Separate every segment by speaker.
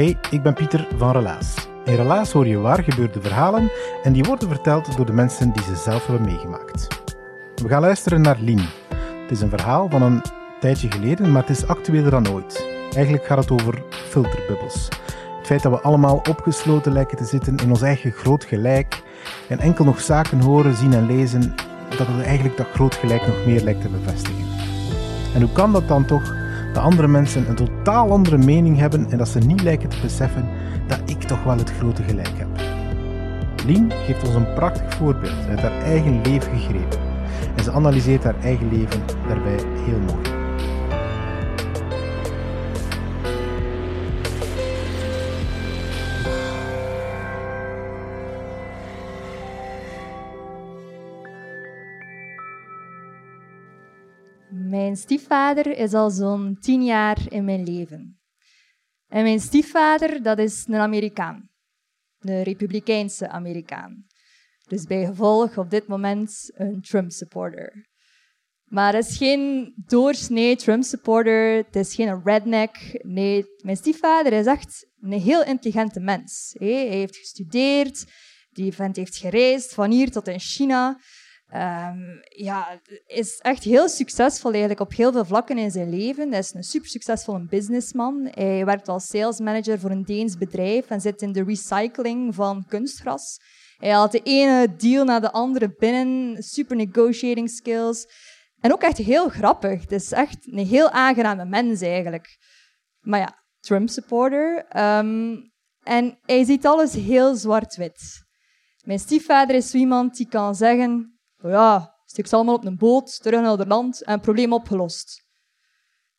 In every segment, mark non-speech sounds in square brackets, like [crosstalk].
Speaker 1: Hey, ik ben Pieter van Relaas. In Relaas hoor je waar gebeurde verhalen en die worden verteld door de mensen die ze zelf hebben meegemaakt. We gaan luisteren naar Lien. Het is een verhaal van een tijdje geleden, maar het is actueler dan ooit. Eigenlijk gaat het over filterbubbels. Het feit dat we allemaal opgesloten lijken te zitten in ons eigen groot gelijk en enkel nog zaken horen, zien en lezen, dat het eigenlijk dat groot gelijk nog meer lijkt te bevestigen. En hoe kan dat dan toch dat andere mensen een totaal andere mening hebben en dat ze niet lijken te beseffen dat ik toch wel het grote gelijk heb. Lien geeft ons een prachtig voorbeeld uit haar eigen leven gegrepen. En ze analyseert haar eigen leven daarbij heel mooi.
Speaker 2: Mijn stiefvader is al zo'n tien jaar in mijn leven. En mijn stiefvader, dat is een Amerikaan. Een republikeinse Amerikaan. Dus bij gevolg op dit moment een Trump-supporter. Maar het is geen doorsnee Trump-supporter, het is geen redneck. Nee, mijn stiefvader is echt een heel intelligente mens. Hij heeft gestudeerd, die vent heeft gereisd van hier tot in China. Ehm, ja, is echt heel succesvol eigenlijk op heel veel vlakken in zijn leven. Hij is een super succesvolle businessman. Hij werkt als salesmanager voor een Deens bedrijf en zit in de recycling van kunstgras. Hij haalt de ene deal na de andere binnen, super negotiating skills. En ook echt heel grappig. Het is echt een heel aangename mens eigenlijk. Maar ja, Trump-supporter. Ehm, en hij ziet alles heel zwart-wit. Mijn stiefvader is zo iemand die kan zeggen... "Oh Ja, stik ze allemaal op een boot, terug naar het land en probleem opgelost.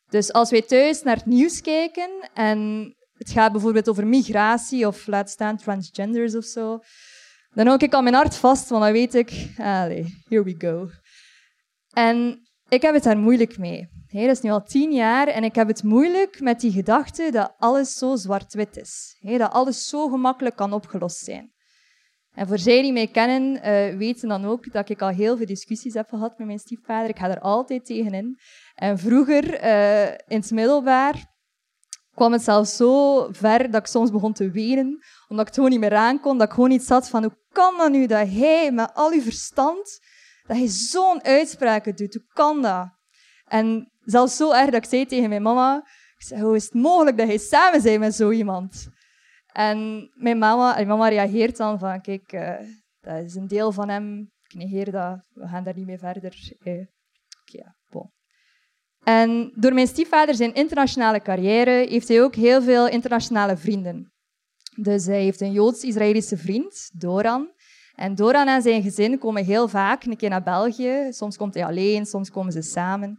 Speaker 2: Dus als wij thuis naar het nieuws kijken en het gaat bijvoorbeeld over migratie of laat staan transgenders of zo, dan hou ik al mijn hart vast, want dan weet ik, here we go. En ik heb het daar moeilijk mee. Dat is nu al tien jaar en ik heb het moeilijk met die gedachte dat alles zo zwart-wit is. Dat alles zo gemakkelijk kan opgelost zijn. En voor zij die mij kennen, eh, weten dan ook dat ik al heel veel discussies heb gehad met mijn stiefvader. Ik ga er altijd tegenin. En vroeger, eh, in het middelbaar, kwam het zelfs zo ver dat ik soms begon te wenen, omdat ik het gewoon niet meer aankon, dat ik gewoon iets had van hoe kan dat nu dat hij met al uw verstand, dat hij zo'n uitspraken doet, hoe kan dat? En zelfs zo erg dat ik zei tegen mijn mama, ik hoe is het mogelijk dat hij samen bent met zo iemand? En mijn mama, en mama reageert dan van, kijk, eh, dat is een deel van hem, ik negeer dat, we gaan daar niet mee verder. Eh, ja. En door mijn stiefvader zijn internationale carrière heeft hij ook heel veel internationale vrienden. Dus hij heeft een Joods-Israëlische vriend, Doran. En Doran en zijn gezin komen heel vaak een keer naar België. Soms komt hij alleen, soms komen ze samen.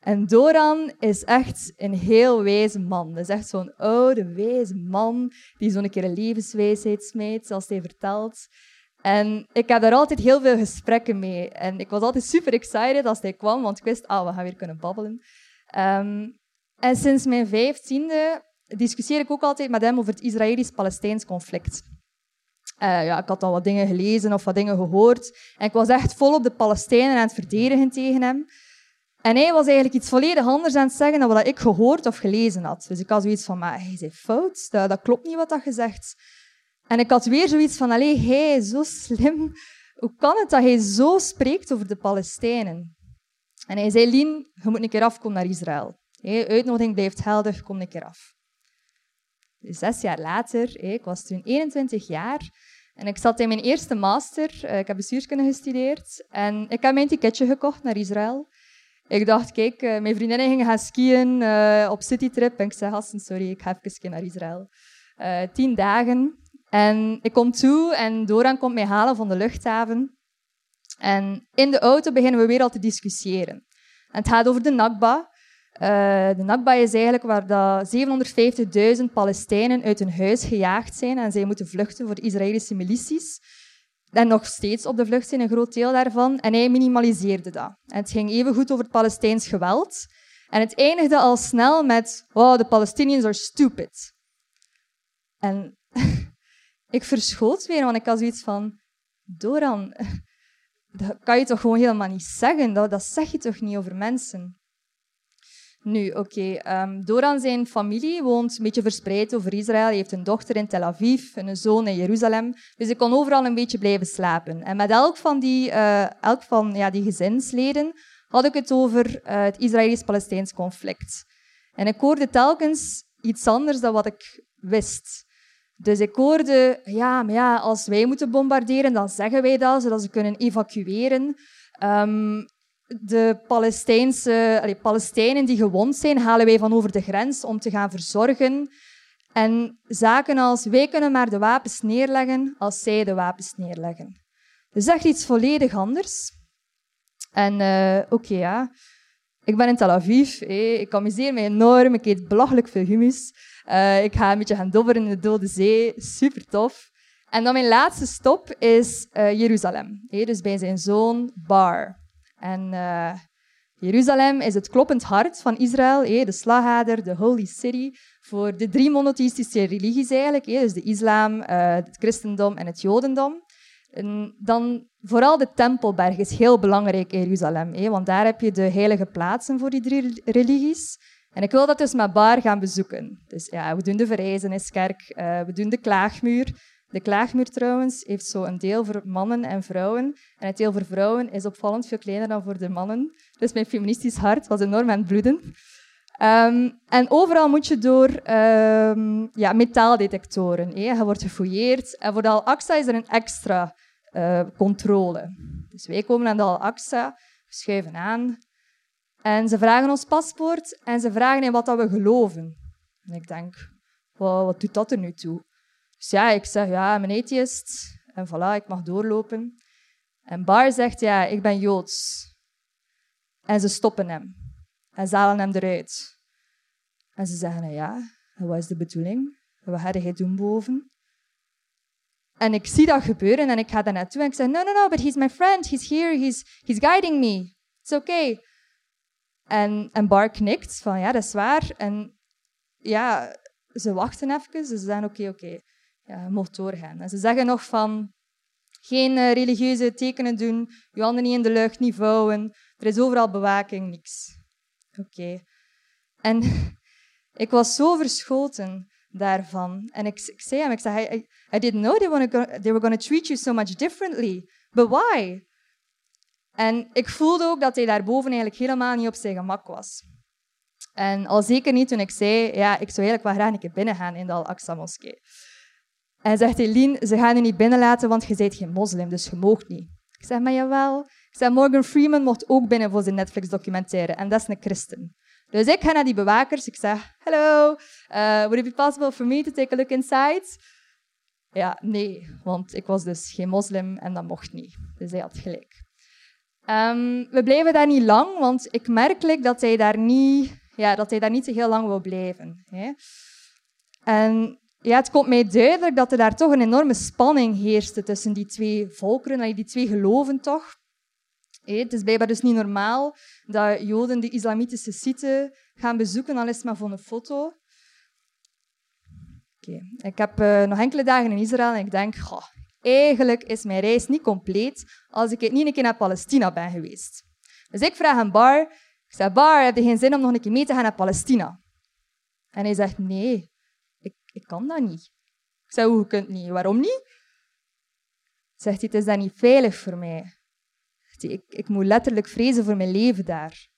Speaker 2: En Doran is echt een heel wijze man. Dat is echt zo'n oude, wijze man die zo'n keer een levenswijsheid smijt, zoals hij vertelt. En ik heb daar altijd heel veel gesprekken mee. En ik was altijd super excited als hij kwam, want ik wist, ah, we gaan weer kunnen babbelen. Ehm, en sinds mijn vijftiende discussieer ik ook altijd met hem over het Israëlisch-Palestijns conflict. Eh, ja, ik had al wat dingen gelezen of wat dingen gehoord. En ik was echt vol op de Palestijnen aan het verdedigen tegen hem. En hij was eigenlijk iets volledig anders aan het zeggen dan wat ik gehoord of gelezen had. Dus ik had zoiets van, maar hij zei fout, dat, klopt niet wat dat gezegd. En ik had weer zoiets van, allee, hij, zo slim. Hoe kan het dat hij zo spreekt over de Palestijnen? En hij zei, Lien, je moet een keer afkomen naar Israël. Hey, uitnodiging blijft helder, kom een keer af. zes jaar later, ik was toen 21 jaar, en ik zat in mijn eerste master. Eh, ik heb bestuurskunde gestudeerd. En ik heb mijn ticketje gekocht naar Israël. Ik dacht, kijk, eh, mijn vriendinnen gingen gaan skiën uh, op citytrip. En ik zei, gasten, sorry, ik ga even naar Israël. tien dagen. En ik kom toe en Doran komt mij halen van de luchthaven. En in de auto beginnen we weer al te discussiëren. En het gaat over de Nakba. De Nakba is eigenlijk waar 750.000 Palestijnen uit hun huis gejaagd zijn en zij moeten vluchten voor de Israëlische milities. En nog steeds op de vlucht zijn, een groot deel daarvan. En hij minimaliseerde dat. En het ging even goed over het Palestijns geweld. En het eindigde al snel met, oh, de Palestinians are stupid. En [laughs] ik verschoot weer, want ik had zoiets van, Doran, [laughs] dat kan je toch gewoon helemaal niet zeggen? Dat, dat zeg je toch niet over mensen? Nu, oké. Okay, ehm, Doran zijn familie woont een beetje verspreid over Israël. Hij heeft een dochter in Tel Aviv en een zoon in Jeruzalem. Dus ik kon overal een beetje blijven slapen. En met elk van die, uh, elk van, ja, die gezinsleden had ik het over uh, het Israëlisch-Palestijns conflict. En ik hoorde telkens iets anders dan wat ik wist. Dus ik hoorde, ja, maar ja, als wij moeten bombarderen, dan zeggen wij dat, zodat ze kunnen evacueren. Um, de Palestijnse, Palestijnen die gewond zijn, halen wij van over de grens om te gaan verzorgen. En zaken als wij kunnen maar de wapens neerleggen als zij de wapens neerleggen. Dus echt iets volledig anders. En uh, oké, ja. Ik ben in Tel Aviv. Ik amuseer me enorm. Ik eet belachelijk veel hummus. Uh, ik ga een beetje gaan dobberen in de Dode Zee. Super tof. En dan mijn laatste stop is uh, Jeruzalem. Dus bij zijn zoon Bar. En uh, Jeruzalem is het kloppend hart van Israël, de slagader, de holy city, voor de drie monotheïstische religies eigenlijk, dus de islam, uh, het christendom en het jodendom. En dan vooral de Tempelberg is heel belangrijk in Jeruzalem, want daar heb je de heilige plaatsen voor die drie religies. En ik wil dat dus met Bar gaan bezoeken. Dus ja, we doen de Verrijzeniskerk, uh, we doen de Klaagmuur. De klaagmuur trouwens heeft zo een deel voor mannen en vrouwen. En het deel voor vrouwen is opvallend veel kleiner dan voor de mannen. Dus mijn feministisch hart was enorm aan het bloeden. Um, en overal moet je door um, ja, metaaldetectoren. Hè. Je wordt gefouilleerd. En voor de Al-Aqsa is er een extra uh, controle. Dus wij komen aan de Al-Aqsa, schuiven aan. En ze vragen ons paspoort en ze vragen in wat dat we geloven. En ik denk, wat doet dat er nu toe? Dus ja, ik zeg, ja, mijn atheist. En voilà, ik mag doorlopen. En Bar zegt, ja, ik ben Joods. En ze stoppen hem. En ze halen hem eruit. En ze zeggen, ja, wat is de bedoeling? Wat ga jij doen boven? En ik zie dat gebeuren en ik ga daar naartoe en ik zeg, no, no, no, but he's my friend. He's here. He's, he's guiding me. It's okay. En, en Bar knikt van, ja, dat is waar. En ja, ze wachten even. Ze zeggen, oké, oké mocht doorgaan. En ze zeggen nog van geen uh, religieuze tekenen doen, je handen niet in de lucht, niet vouwen. Er is overal bewaking, niks. Oké. En [laughs] ik was zo verschoten daarvan. En ik, ik zei hem, ik zei, I, I didn't know they, they were going to treat you so much differently. But why? En ik voelde ook dat hij daarboven eigenlijk helemaal niet op zijn gemak was. En al zeker niet toen ik zei, ja, ik zou eigenlijk wel graag een keer binnengaan in de Al-Aqsa-moskee. En zegt Eline, ze gaan je niet binnenlaten, want je bent geen moslim, dus je moogt niet. Ik zeg, maar jawel. Ik zeg, Morgan Freeman mocht ook binnen voor zijn Netflix-documentaire. En dat is een christen. Dus ik ga naar die bewakers. Ik zeg, hello, uh, would it be possible for me to take a look inside? Ja, nee, want ik was dus geen moslim en dat mocht niet. Dus hij had gelijk. Um, we blijven daar niet lang, want ik merk dat hij daar niet, ja, dat hij daar niet zo heel lang wil blijven. Hè. En ja, het komt mij duidelijk dat er daar toch een enorme spanning heerste tussen die twee volkeren, die twee geloven toch. Het is blijkbaar dus niet normaal dat Joden de islamitische site gaan bezoeken, al is het maar voor een foto. Okay. Ik heb uh, nog enkele dagen in Israël en ik denk, goh, eigenlijk is mijn reis niet compleet als ik niet een keer naar Palestina ben geweest. Dus ik vraag een Bar, ik zeg, Bar, heb je geen zin om nog een keer mee te gaan naar Palestina? En hij zegt, nee, ik kan dat niet. Ik zei, hoe kunt niet? Waarom niet? Zegt hij, het is dan niet veilig voor mij. ik, ik moet letterlijk vrezen voor mijn leven daar.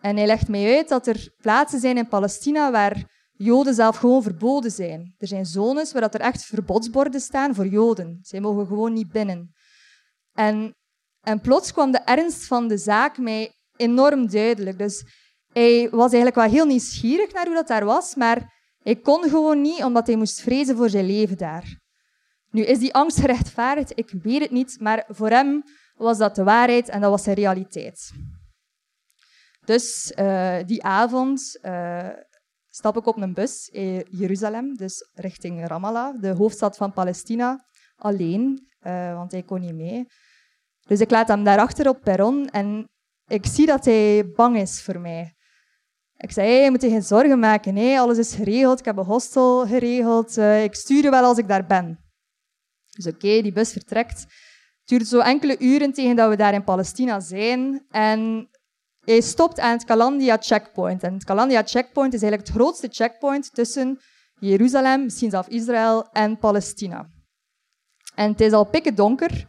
Speaker 2: En hij legt mij uit dat er plaatsen zijn in Palestina waar Joden zelf gewoon verboden zijn. Er zijn zones waar dat er echt verbodsborden staan voor Joden. Zij mogen gewoon niet binnen. En, en plots kwam de ernst van de zaak mij enorm duidelijk. Dus hij was eigenlijk wel heel nieuwsgierig naar hoe dat daar was, maar hij kon gewoon niet, omdat hij moest vrezen voor zijn leven daar. Nu, is die angst gerechtvaardigd? Ik weet het niet, maar voor hem was dat de waarheid en dat was zijn realiteit. Dus uh, die avond uh, stap ik op een bus in Jeruzalem, dus richting Ramallah, de hoofdstad van Palestina, alleen, uh, want hij kon niet mee. Dus ik laat hem daarachter op perron en ik zie dat hij bang is voor mij. Ik zei, hey, je moet je geen zorgen maken. Nee, alles is geregeld. Ik heb een hostel geregeld. Uh, ik stuur je wel als ik daar ben. Dus oké, die bus vertrekt. Het duurt zo enkele uren tegen dat we daar in Palestina zijn. En hij stopt aan het Kalandia checkpoint. En het Kalandia checkpoint is eigenlijk het grootste checkpoint tussen Jeruzalem, misschien zelfs Israël en Palestina. En het is al pikken donker.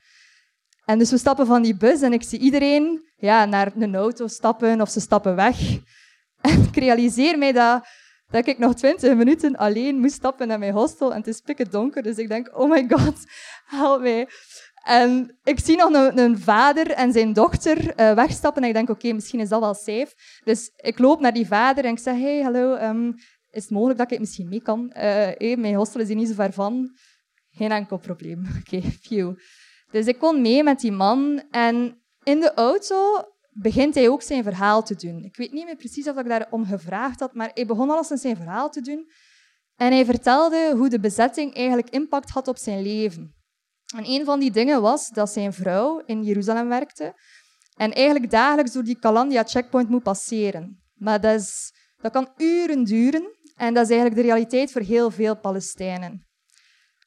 Speaker 2: En dus we stappen van die bus en ik zie iedereen ja, naar een auto stappen of ze stappen weg. [laughs] Ik realiseer mij dat, dat ik nog twintig minuten alleen moest stappen naar mijn hostel en het is pikken donker. Dus ik denk, oh my god, [laughs] help mij. En ik zie nog een, vader en zijn dochter uh, wegstappen en ik denk, oké, misschien is dat wel safe. Dus ik loop naar die vader en ik zeg, hey, hallo, um, is het mogelijk dat ik misschien mee kan? Uh, mijn hostel is hier niet zo ver van. Geen enkel probleem. [laughs] Oké, phew. Dus ik kon mee met die man en in de auto begint hij ook zijn verhaal te doen. Ik weet niet meer precies of ik daarom gevraagd had, maar hij begon al zijn verhaal te doen. En hij vertelde hoe de bezetting eigenlijk impact had op zijn leven. En een van die dingen was dat zijn vrouw in Jeruzalem werkte en eigenlijk dagelijks door die Kalandia checkpoint moet passeren. Maar dat, is, dat kan uren duren en dat is eigenlijk de realiteit voor heel veel Palestijnen.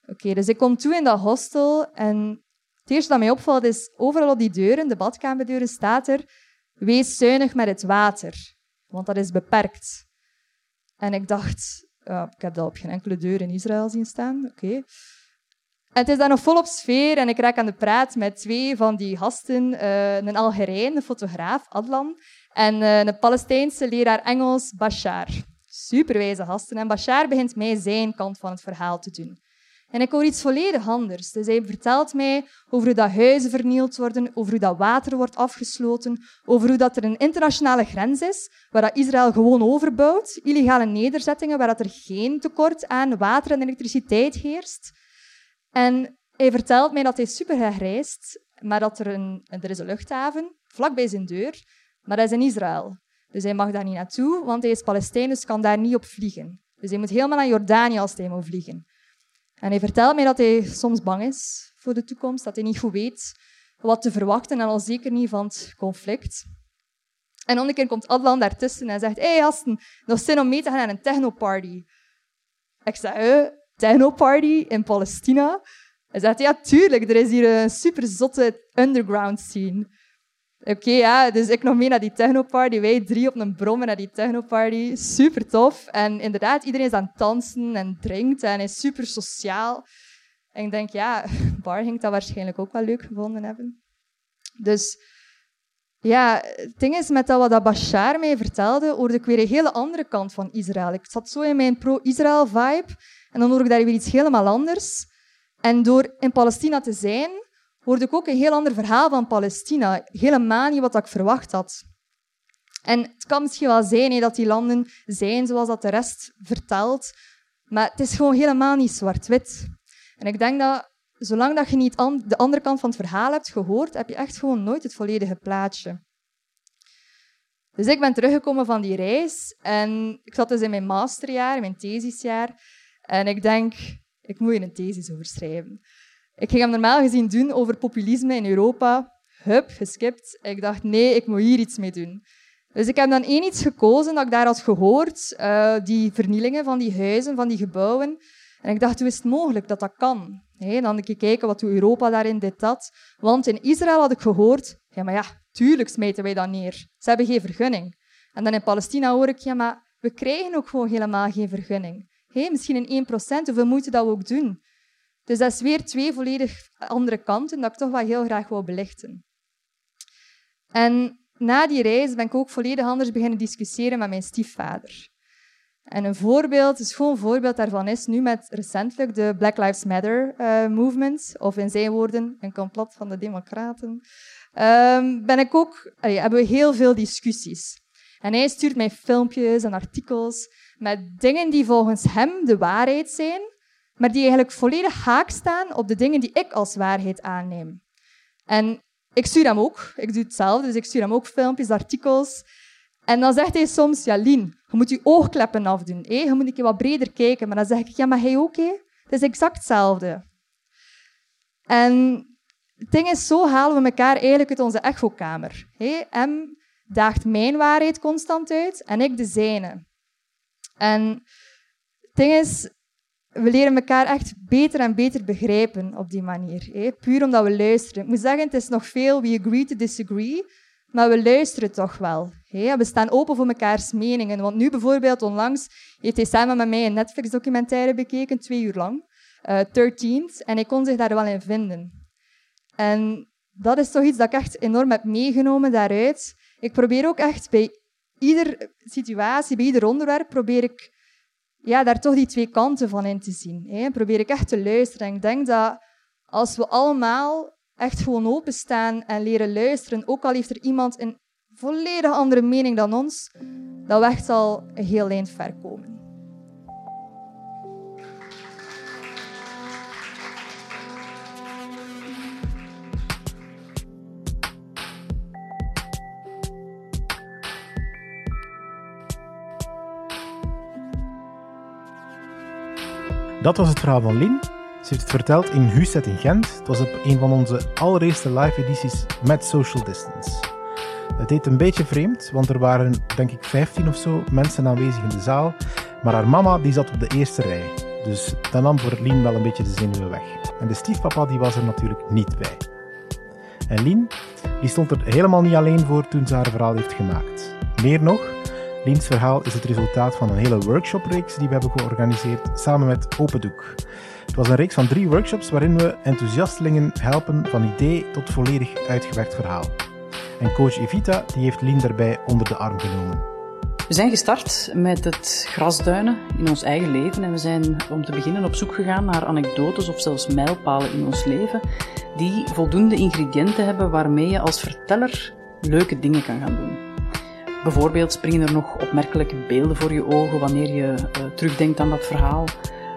Speaker 2: Oké, dus ik kom toe in dat hostel en het eerste dat mij opvalt is, overal op die deuren, de badkamerdeuren, staat er, wees zuinig met het water, want dat is beperkt. En ik dacht, ik heb dat op geen enkele deur in Israël zien staan, oké. En het is dan nog volop sfeer en ik raak aan de praat met twee van die gasten, uh, een Algerijn, een fotograaf, Adlan, en uh, een Palestijnse leraar Engels, Bashar. Superwijze gasten. En Bashar begint mij zijn kant van het verhaal te doen. En ik hoor iets volledig anders. Dus hij vertelt mij over hoe dat huizen vernield worden, over hoe dat water wordt afgesloten, over hoe dat er een internationale grens is, waar dat Israël gewoon overbouwt, illegale nederzettingen, waar dat er geen tekort aan water en elektriciteit heerst. En hij vertelt mij dat hij super graag reist, maar dat er een, er is een luchthaven vlakbij zijn deur, maar dat is in Israël. Dus hij mag daar niet naartoe, want hij is Palestijn, dus kan daar niet op vliegen. Dus hij moet helemaal naar Jordanië als hij moet vliegen. En hij vertelt mij dat hij soms bang is voor de toekomst, dat hij niet goed weet wat te verwachten en al zeker niet van het conflict. En een keer komt Adlan daartussen en zegt, hé hey, nog zin om mee te gaan naar een technoparty. Ik zeg, eh, technoparty in Palestina? Hij zegt, ja, tuurlijk, er is hier een super zotte underground scene. Oké, ja, dus ik nog mee naar die technoparty. Wij drie op een brommen naar die technoparty. Super tof. En inderdaad, iedereen is aan het dansen en drinkt en is super sociaal. En ik denk, ja, [laughs] Bar ging dat waarschijnlijk ook wel leuk gevonden hebben. Dus ja, het ding is, met dat wat Bashar mij vertelde, hoorde ik weer een hele andere kant van Israël. Ik zat zo in mijn pro-Israël vibe en dan hoorde ik daar weer iets helemaal anders. En door in Palestina te zijn, hoorde ik ook een heel ander verhaal van Palestina. Helemaal niet wat ik verwacht had. En het kan misschien wel zijn dat die landen zijn zoals dat de rest vertelt, maar het is gewoon helemaal niet zwart-wit. En ik denk dat zolang dat je niet de andere kant van het verhaal hebt gehoord, heb je echt gewoon nooit het volledige plaatje. Dus ik ben teruggekomen van die reis en ik zat dus in mijn masterjaar, mijn thesisjaar. En ik denk, ik moet hier een thesis over schrijven. Ik ging hem normaal gezien doen over populisme in Europa. Hup, geskipt. Ik dacht, nee, ik moet hier iets mee doen. Dus ik heb dan één iets gekozen dat ik daar had gehoord, uh, die vernielingen van die huizen, van die gebouwen. En ik dacht, hoe is het mogelijk dat dat kan? dan dan ik kijken wat Europa daarin dit dat. Want in Israël had ik gehoord, ja, maar ja, tuurlijk smijten wij dat neer. Ze hebben geen vergunning. En dan in Palestina hoor ik, ja, maar we krijgen ook gewoon helemaal geen vergunning. Hey, misschien in 1%, hoeveel moeite dat we ook doen. Dus dat is weer twee volledig andere kanten dat ik toch wel heel graag wil belichten. En na die reis ben ik ook volledig anders beginnen discussiëren met mijn stiefvader. En een voorbeeld, een schoon voorbeeld daarvan is nu met recentelijk de Black Lives Matter uh, movement, of in zijn woorden, een complot van de democraten, um, ben ik ook, hebben we heel veel discussies. En hij stuurt mij filmpjes en artikels met dingen die volgens hem de waarheid zijn, maar die eigenlijk volledig haak staan op de dingen die ik als waarheid aanneem. En ik stuur hem ook, ik doe hetzelfde, dus ik stuur hem ook filmpjes, artikels. En dan zegt hij soms, ja Lien, je moet je oogkleppen afdoen. Hé? Je moet een keer wat breder kijken. Maar dan zeg ik, ja, maar hij ook. Het is exact hetzelfde. En ding is, zo halen we elkaar eigenlijk uit onze echokamer. Hé? Hem daagt mijn waarheid constant uit en ik de zijne. En het ding is, we leren elkaar echt beter en beter begrijpen op die manier. Hé? Puur omdat we luisteren. Ik moet zeggen, het is nog veel we agree to disagree, maar we luisteren toch wel. Hé? We staan open voor mekaars meningen. Want nu bijvoorbeeld onlangs heeft hij samen met mij een Netflix-documentaire bekeken, twee uur lang, uh, 13th, en hij kon zich daar wel in vinden. En dat is toch iets dat ik echt enorm heb meegenomen daaruit. Ik probeer ook echt bij ieder situatie, bij ieder onderwerp, probeer ik ja, daar toch die twee kanten van in te zien. Hè. Probeer ik echt te luisteren. En ik denk dat als we allemaal echt gewoon openstaan en leren luisteren, ook al heeft er iemand een volledig andere mening dan ons, dat we echt al een heel eind ver komen.
Speaker 1: Dat was het verhaal van Lin. Ze heeft het verteld in Huset in Gent. Het was op een van onze allereerste live edities met social distance. Het deed een beetje vreemd, want er waren denk ik 15 of zo mensen aanwezig in de zaal. Maar haar mama die zat op de eerste rij. Dus dat nam voor Lien wel een beetje de zenuwen weg. En de stiefpapa die was er natuurlijk niet bij. En Lien die stond er helemaal niet alleen voor toen ze haar verhaal heeft gemaakt. Meer nog, Liens verhaal is het resultaat van een hele workshopreeks die we hebben georganiseerd samen met Open Doek. Het was een reeks van drie workshops waarin we enthousiastelingen helpen van idee tot volledig uitgewerkt verhaal. En coach Evita die heeft Lien daarbij onder de arm genomen.
Speaker 3: We zijn gestart met het grasduinen in ons eigen leven en we zijn om te beginnen op zoek gegaan naar anekdotes of zelfs mijlpalen in ons leven die voldoende ingrediënten hebben waarmee je als verteller leuke dingen kan gaan doen. Bijvoorbeeld springen er nog opmerkelijke beelden voor je ogen wanneer je uh, terugdenkt aan dat verhaal.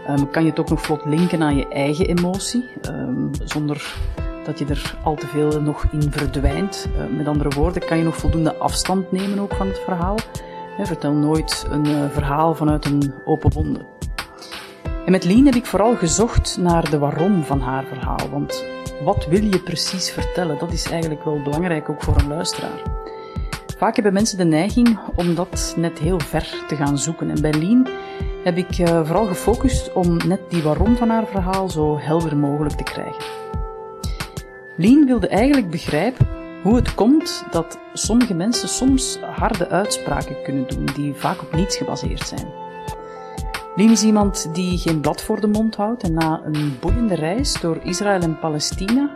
Speaker 3: Um, kan je het ook nog vlot linken aan je eigen emotie, um, zonder dat je er al te veel nog in verdwijnt. Uh, met andere woorden, kan je nog voldoende afstand nemen ook van het verhaal. vertel nooit een uh, verhaal vanuit een open wonde. En met Lien heb ik vooral gezocht naar de waarom van haar verhaal. Want wat wil je precies vertellen? Dat is eigenlijk wel belangrijk ook voor een luisteraar. Vaak hebben mensen de neiging om dat net heel ver te gaan zoeken. En bij Lien heb ik uh, vooral gefocust om net die waarom van haar verhaal zo helder mogelijk te krijgen. Lien wilde eigenlijk begrijpen hoe het komt dat sommige mensen soms harde uitspraken kunnen doen die vaak op niets gebaseerd zijn. Lien is iemand die geen blad voor de mond houdt en na een boeiende reis door Israël en Palestina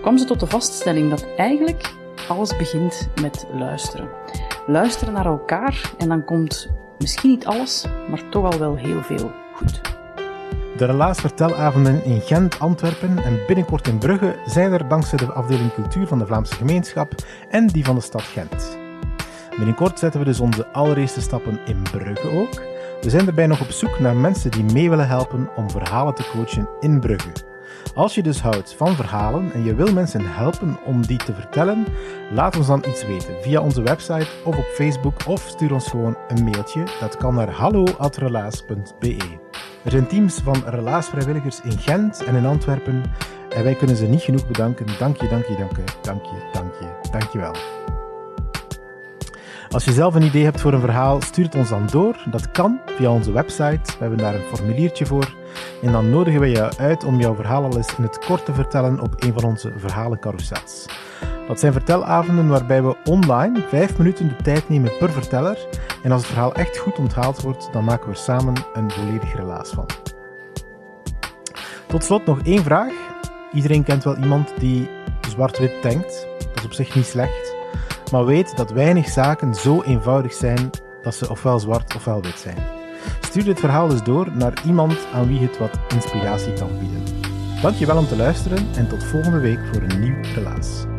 Speaker 3: kwam ze tot de vaststelling dat eigenlijk alles begint met luisteren. Luisteren naar elkaar en dan komt misschien niet alles, maar toch al wel heel veel goed.
Speaker 1: De relaasvertelavonden in Gent, Antwerpen en binnenkort in Brugge zijn er dankzij de afdeling cultuur van de Vlaamse gemeenschap en die van de stad Gent. Binnenkort zetten we dus onze allereerste stappen in Brugge ook. We zijn daarbij nog op zoek naar mensen die mee willen helpen om verhalen te coachen in Brugge. Als je dus houdt van verhalen en je wil mensen helpen om die te vertellen, laat ons dan iets weten via onze website of op Facebook of stuur ons gewoon een mailtje. Dat kan naar hallo@relaas.be. Er zijn teams van relaasvrijwilligers in Gent en in Antwerpen en wij kunnen ze niet genoeg bedanken. Dank je, dank je, dank je, dank je, dank je, dank je wel. Als je zelf een idee hebt voor een verhaal, stuur het ons dan door. Dat kan via onze website. We hebben daar een formuliertje voor. En dan nodigen we je uit om jouw verhaal al eens in het kort te vertellen op een van onze verhalencarousels. Dat zijn vertelavonden waarbij we online vijf minuten de tijd nemen per verteller. En als het verhaal echt goed onthaald wordt, dan maken we samen een volledig relaas van. Tot slot nog één vraag. Iedereen kent wel iemand die zwart-wit denkt. Dat is op zich niet slecht. Maar weet dat weinig zaken zo eenvoudig zijn dat ze ofwel zwart ofwel wit zijn. Stuur dit verhaal dus door naar iemand aan wie het wat inspiratie kan bieden. Dankjewel om te luisteren en tot volgende week voor een nieuw relaas.